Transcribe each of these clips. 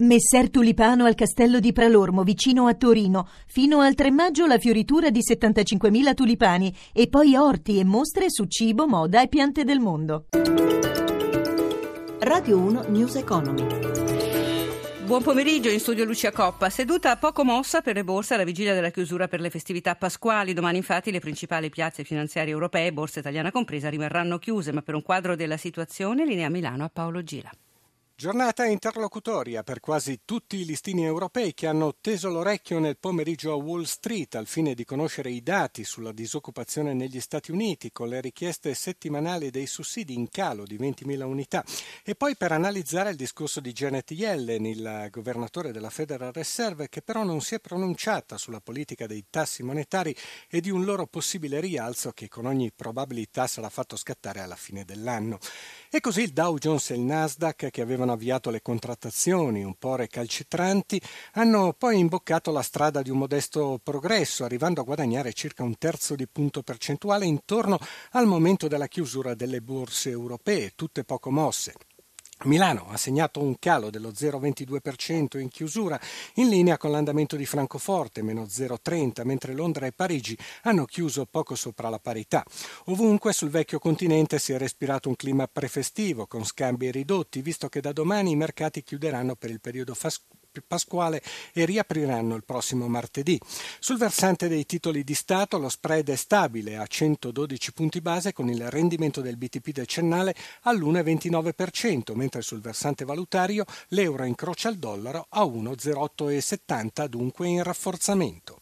Messer Tulipano al castello di Pralormo, vicino a Torino. Fino al 3 maggio la fioritura di 75.000 tulipani e poi orti e mostre su cibo, moda e piante del mondo. Radio 1 News Economy. Buon pomeriggio in studio Lucia Coppa. Seduta poco mossa per le borse alla vigilia della chiusura per le festività pasquali. Domani infatti le principali piazze finanziarie europee, borsa italiana compresa, rimarranno chiuse, ma per un quadro della situazione linea Milano a Paolo Gila. Giornata interlocutoria per quasi tutti i listini europei che hanno teso l'orecchio nel pomeriggio a Wall Street al fine di conoscere i dati sulla disoccupazione negli Stati Uniti con le richieste settimanali dei sussidi in calo di 20.000 unità e poi per analizzare il discorso di Janet Yellen, il governatore della Federal Reserve, che però non si è pronunciata sulla politica dei tassi monetari e di un loro possibile rialzo che con ogni probabilità sarà fatto scattare alla fine dell'anno. E così il Dow Jones e il Nasdaq che avevano avviato le contrattazioni un po' recalcitranti, hanno poi imboccato la strada di un modesto progresso, arrivando a guadagnare circa un terzo di punto percentuale intorno al momento della chiusura delle borse europee, tutte poco mosse. Milano ha segnato un calo dello 0,22% in chiusura, in linea con l'andamento di Francoforte, meno 0,30%, mentre Londra e Parigi hanno chiuso poco sopra la parità. Ovunque sul vecchio continente si è respirato un clima prefestivo, con scambi ridotti, visto che da domani i mercati chiuderanno per il periodo pasquale e riapriranno il prossimo martedì. Sul versante dei titoli di Stato lo spread è stabile a 112 punti base con il rendimento del BTP decennale all'1,29%, mentre sul versante valutario l'euro incrocia il dollaro a 1,0870, dunque in rafforzamento.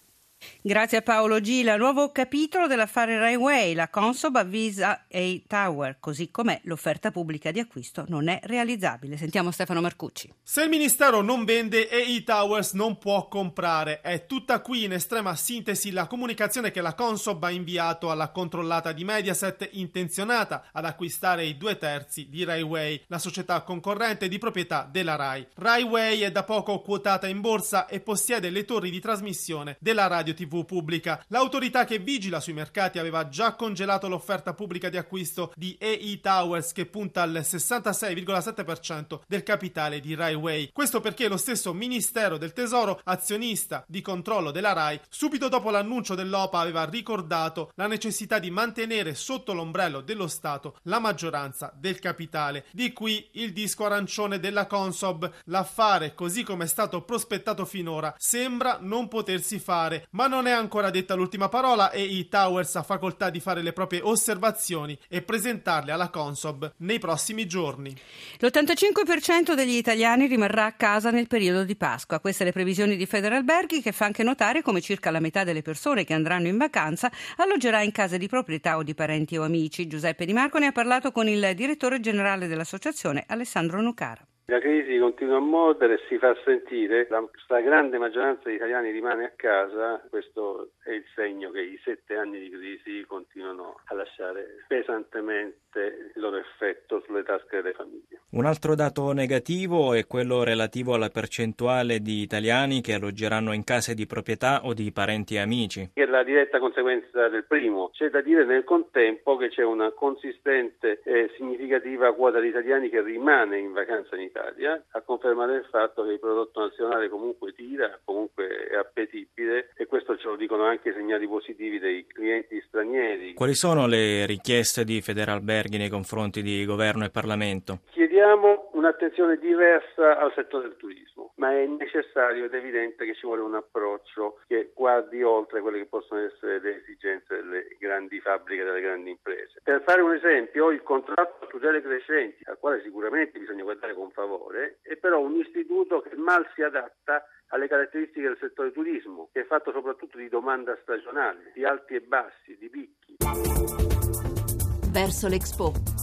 Grazie a Paolo Gila. Nuovo capitolo dell'affare Railway. La Consob avvisa A Tower. Così com'è, l'offerta pubblica di acquisto non è realizzabile. Sentiamo Stefano Marcucci. Se il Ministero non vende, EI Towers non può comprare. È tutta qui in estrema sintesi la comunicazione che la Consob ha inviato alla controllata di Mediaset intenzionata ad acquistare i due terzi di Railway, la società concorrente di proprietà della RAI. Railway è da poco quotata in borsa e possiede le torri di trasmissione della radio TV pubblica. L'autorità che vigila sui mercati aveva già congelato l'offerta pubblica di acquisto di EI Towers che punta al 66,7% del capitale di Railway. Questo perché lo stesso Ministero del Tesoro, azionista di controllo della RAI, subito dopo l'annuncio dell'OPA aveva ricordato la necessità di mantenere sotto l'ombrello dello Stato la maggioranza del capitale. Di qui il disco arancione della Consob. L'affare, così come è stato prospettato finora, sembra non potersi fare, ma non è ancora detta l'ultima parola e i Towers ha facoltà di fare le proprie osservazioni e presentarle alla Consob nei prossimi giorni. L'85% degli italiani rimarrà a casa nel periodo di Pasqua. Queste le previsioni di Federalberghi che fa anche notare come circa la metà delle persone che andranno in vacanza alloggerà in case di proprietà o di parenti o amici. Giuseppe Di Marco ne ha parlato con il direttore generale dell'associazione Alessandro Nucara. La crisi continua a mordere e si fa sentire, la stragrande maggioranza degli italiani rimane a casa, questo è il segno che i sette anni di crisi continuano a lasciare pesantemente il loro effetto sulle tasche delle famiglie. Un altro dato negativo è quello relativo alla percentuale di italiani che alloggeranno in case di proprietà o di parenti e amici. È la diretta conseguenza del primo. C'è da dire nel contempo che c'è una consistente e significativa quota di italiani che rimane in vacanza in Italia Italia a confermare il fatto che il prodotto nazionale comunque tira, comunque è appetibile e questo ce lo dicono anche i segnali positivi dei clienti stranieri. Quali sono le richieste di Federalberghi nei confronti di governo e Parlamento? Chiediamo un'attenzione diversa al settore del turismo, ma è necessario ed evidente che ci vuole un approccio che guardi oltre quelle che possono essere le esigenze delle grandi fabbriche, delle grandi imprese. Per fare un esempio, il contratto a tutele crescenti, al quale sicuramente bisogna guardare con favore, è però un istituto che mal si adatta alle caratteristiche del settore turismo, che è fatto soprattutto di domanda stagionale, di alti e bassi, di picchi. Verso l'Expo.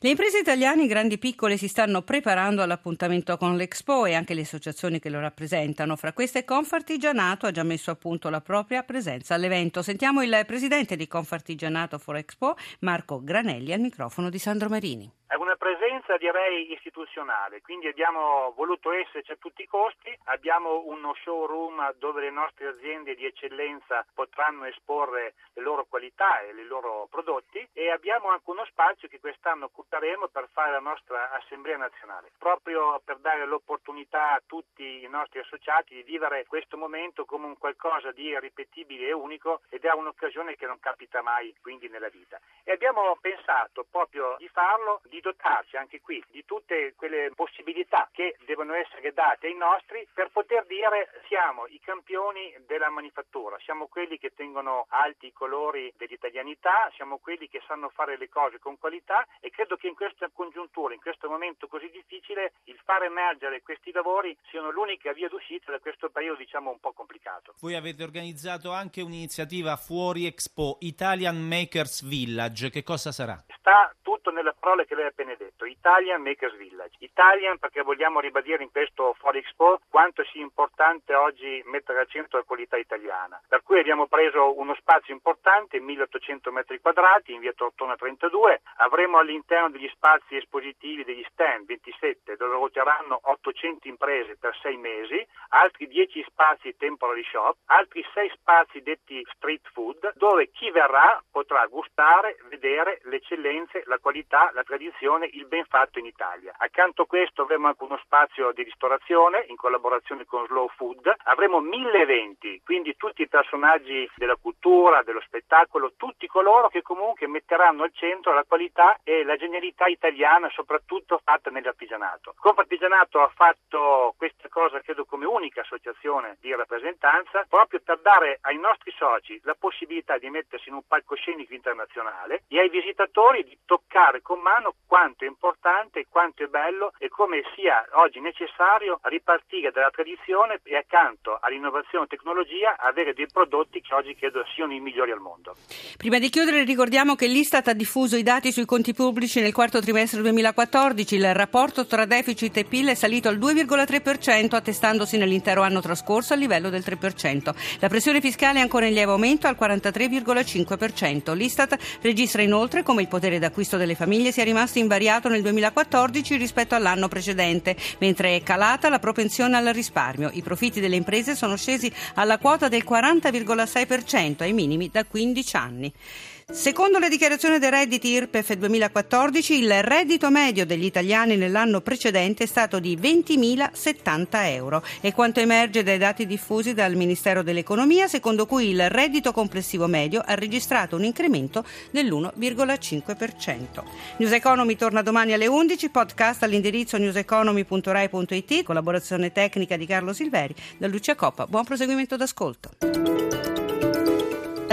Le imprese italiane, grandi e piccole, si stanno preparando all'appuntamento con l'Expo e anche le associazioni che lo rappresentano. Fra queste Confartigianato ha già messo a punto la propria presenza all'evento. Sentiamo il presidente di Confartigianato for Expo, Marco Granelli, al microfono di Sandro Marini. È una presenza direi istituzionale, quindi abbiamo voluto esserci a tutti i costi, abbiamo uno showroom dove le nostre aziende di eccellenza potranno esporre le loro qualità e i loro prodotti e abbiamo anche uno spazio che quest'anno occuperemo per fare la nostra assemblea nazionale, proprio per dare l'opportunità a tutti i nostri associati di vivere questo momento come un qualcosa di irripetibile e unico ed è un'occasione che non capita mai quindi nella vita. E abbiamo pensato proprio di farlo di di dotarci anche qui di tutte quelle possibilità che devono essere date ai nostri per poter dire siamo i campioni della manifattura, siamo quelli che tengono alti i colori dell'italianità, siamo quelli che sanno fare le cose con qualità e credo che in questa congiuntura, in questo momento così difficile, il far emergere questi lavori siano l'unica via d'uscita da questo periodo diciamo un po' complicato. Voi avete organizzato anche un'iniziativa fuori Expo Italian Makers Village, che cosa sarà? Sta tutto nelle parole che lei ha appena detto, Italian Makers Village. Italian perché vogliamo ribadire in questo Foro Expo quanto sia importante oggi mettere al centro la qualità italiana. Per cui abbiamo preso uno spazio importante, 1800 metri quadrati, in via Tortona 32. Avremo all'interno degli spazi espositivi degli stand 27 dove ruoteranno 800 imprese per 6 mesi, altri 10 spazi temporary shop, altri 6 spazi detti street food dove chi verrà potrà gustare, vedere le eccellenze, la qualità, la tradizione, il ben fatto in Italia. Accanto a questo avremo anche uno spazio di ristorazione in collaborazione con Slow Food. Avremo mille eventi, quindi tutti i personaggi della cultura, dello spettacolo, tutti coloro che comunque metteranno al centro la qualità e la genialità italiana, soprattutto fatta nell'artigianato. Confartigianato ha fatto questa cosa, credo, come unica associazione di rappresentanza, proprio per dare ai nostri soci la possibilità di mettersi in un palcoscenico internazionale e ai visitatori di toccare con mano quanto è importante, quanto è bello e come sia oggi necessario ripartire dalla tradizione e accanto all'innovazione e tecnologia avere dei prodotti che oggi credo siano i migliori al mondo. Prima di chiudere ricordiamo che l'Istat ha diffuso i dati sui conti pubblici nel quarto trimestre 2014. Il rapporto tra deficit e PIL è salito al 2,3% attestandosi nell'intero anno trascorso al livello del 3%. La pressione fiscale è ancora in lieve aumento al 43,5%. L'Istat registra inoltre come il potere d'acquisto delle famiglie sia rimasto invariato nel 2014 rispetto all'anno precedente, mentre è calata la propensione al risparmio. I profitti delle imprese sono scesi alla quota del 40,6% ai minimi da 15 anni. Secondo le dichiarazioni dei redditi IRPEF 2014, il reddito medio degli italiani nell'anno precedente è stato di 20.070 euro e quanto emerge dai dati diffusi dal Ministero dell'Economia, secondo cui il reddito complessivo medio ha registrato un incremento dell'1,5%. News Economy torna domani alle 11, podcast all'indirizzo newseconomy.rai.it, collaborazione tecnica di Carlo Silveri, da Lucia Coppa. Buon proseguimento d'ascolto.